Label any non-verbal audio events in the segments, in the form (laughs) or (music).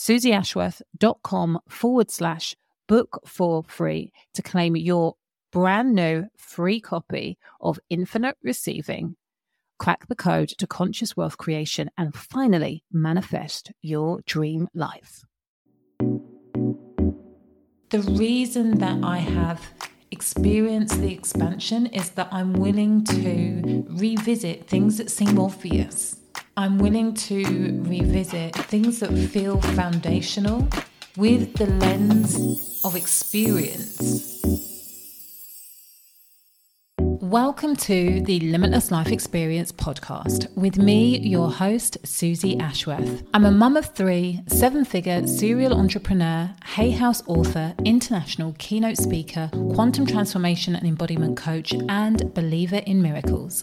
suzyashworth.com forward slash book for free to claim your brand new free copy of Infinite Receiving. Crack the code to conscious wealth creation and finally manifest your dream life. The reason that I have experienced the expansion is that I'm willing to revisit things that seem obvious. I'm willing to revisit things that feel foundational with the lens of experience Welcome to the Limitless Life Experience podcast with me, your host, Suzy Ashworth. I'm a mum of three, seven figure serial entrepreneur, Hay House author, international keynote speaker, quantum transformation and embodiment coach, and believer in miracles.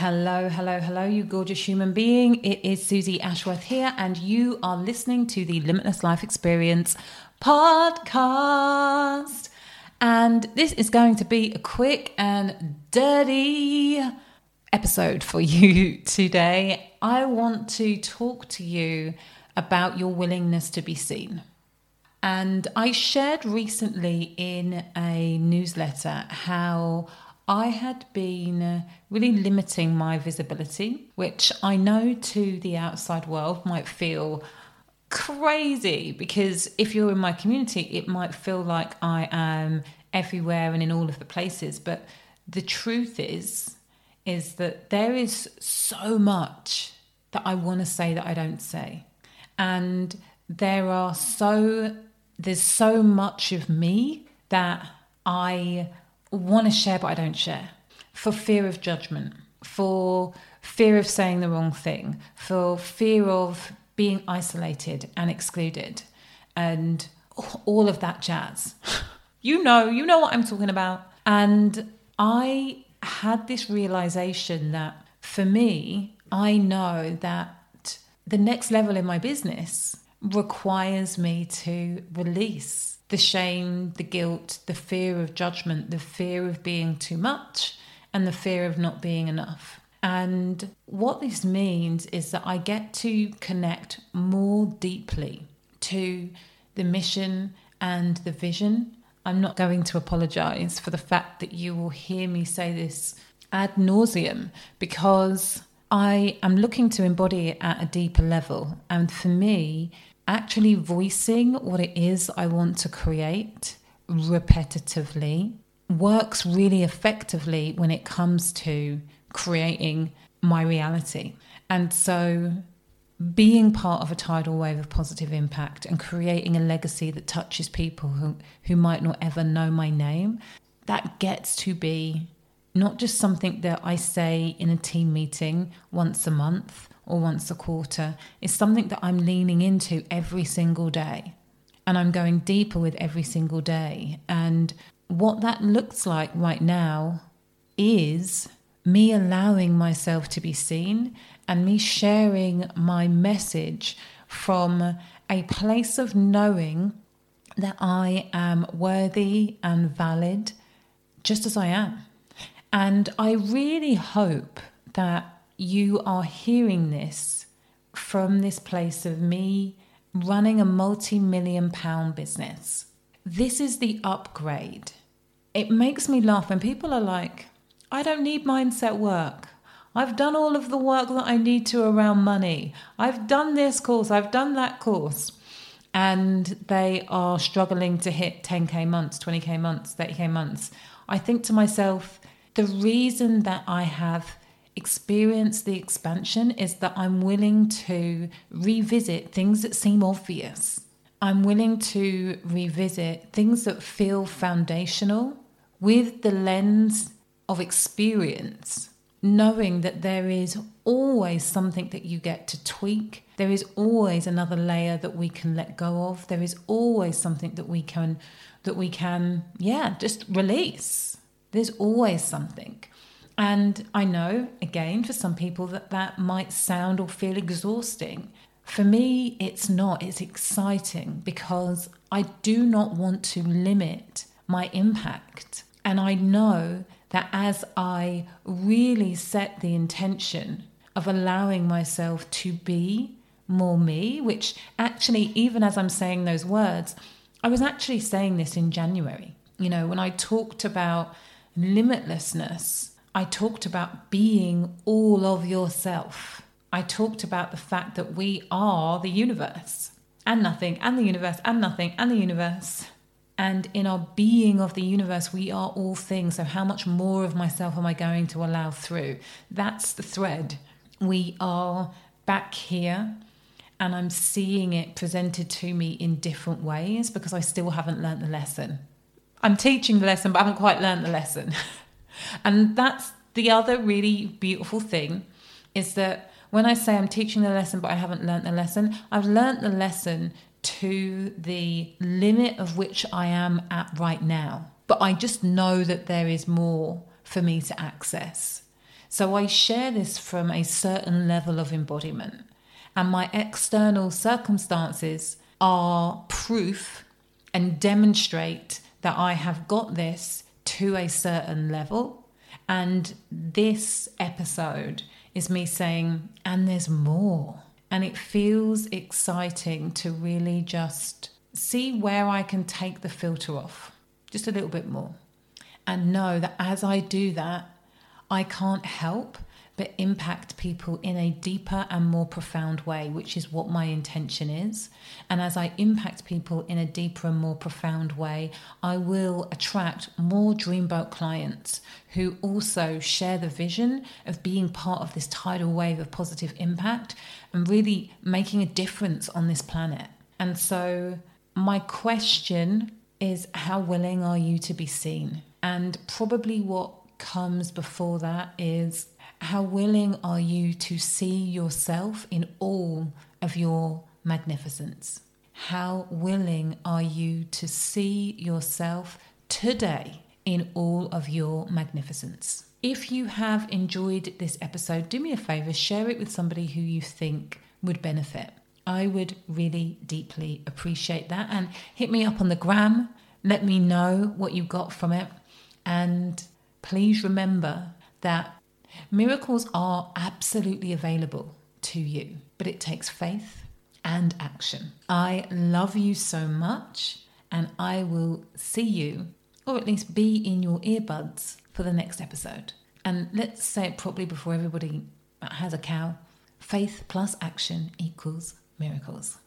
Hello, hello, hello, you gorgeous human being. It is Suzy Ashworth here, and you are listening to the Limitless Life Experience podcast. And this is going to be a quick and dirty episode for (laughs) you today. I want to talk to you about your willingness to be seen. And I shared recently in a newsletter how I had been uh, really limiting my visibility, which I know to the outside world might feel crazy because if you're in my community, it might feel like I am everywhere and in all of the places. But the truth is, is that there is so much that I want to say that I don't say. And there are so, there's so much of me that I want to share, but I don't share for fear of judgment, for fear of saying the wrong thing, for fear of being isolated and excluded, and all of that jazz. (laughs) you know, you know what I'm talking about. And I had this realization that for me, I know that the next level in my business requires me to release the shame, the guilt, the fear of judgment, the fear of being too much, and the fear of not being enough. And what this means is that I get to connect more deeply to the mission and the vision. I'm not going to apologize for the fact that you will hear me say this ad nauseum because I am looking to embody it at a deeper level. And for me, actually voicing what it is I want to create repetitively works really effectively when it comes to creating my reality. And so being part of a tidal wave of positive impact and creating a legacy that touches people who, who might not ever know my name, that gets to be not just something that I say in a team meeting once a month or once a quarter is something that I'm leaning into every single day. And I'm going deeper with every single day. And what that looks like right now is me allowing myself to be seen and me sharing my message from a place of knowing that I am worthy and valid just as I am. And I really hope that you are hearing this from this place of me running a multi million pound business. This is the upgrade. It makes me laugh when people are like, I don't need mindset work. I've done all of the work that I need to around money. I've done this course, I've done that course. And they are struggling to hit 10K months, 20K months, 30K months. I think to myself, the reason that I have experience the expansion is that I'm willing to revisit things that seem obvious. I'm willing to revisit things that feel foundational with the lens of experience, knowing that there is always something that you get to tweak. There is always another layer that we can let go of. There is always something that we can that we can yeah, just release. There's always something. And I know, again, for some people that that might sound or feel exhausting. For me, it's not. It's exciting because I do not want to limit my impact. And I know that as I really set the intention of allowing myself to be more me, which actually, even as I'm saying those words, I was actually saying this in January. You know, when I talked about limitlessness I talked about being all of yourself. I talked about the fact that we are the universe and nothing, and the universe, and nothing, and the universe. And in our being of the universe, we are all things. So, how much more of myself am I going to allow through? That's the thread. We are back here, and I'm seeing it presented to me in different ways because I still haven't learned the lesson. I'm teaching the lesson, but I haven't quite learned the lesson. (laughs) and that's the other really beautiful thing is that when I say I'm teaching the lesson, but I haven't learned the lesson, I've learned the lesson to the limit of which I am at right now. But I just know that there is more for me to access. So I share this from a certain level of embodiment. And my external circumstances are proof and demonstrate that I have got this to a certain level. And this episode is me saying, and there's more. And it feels exciting to really just see where I can take the filter off just a little bit more. And know that as I do that, I can't help but impact people in a deeper and more profound way, which is what my intention is. And as I impact people in a deeper and more profound way, I will attract more Dreamboat clients who also share the vision of being part of this tidal wave of positive impact and really making a difference on this planet. And so, my question is how willing are you to be seen? And probably what comes before that is how willing are you to see yourself in all of your magnificence? How willing are you to see yourself today in all of your magnificence? If you have enjoyed this episode, do me a favor, share it with somebody who you think would benefit. I would really deeply appreciate that. And hit me up on the gram. Let me know what you got from it. And please remember that Miracles are absolutely available to you, but it takes faith and action. I love you so much, and I will see you, or at least be in your earbuds for the next episode. And let's say it properly before everybody has a cow faith plus action equals miracles.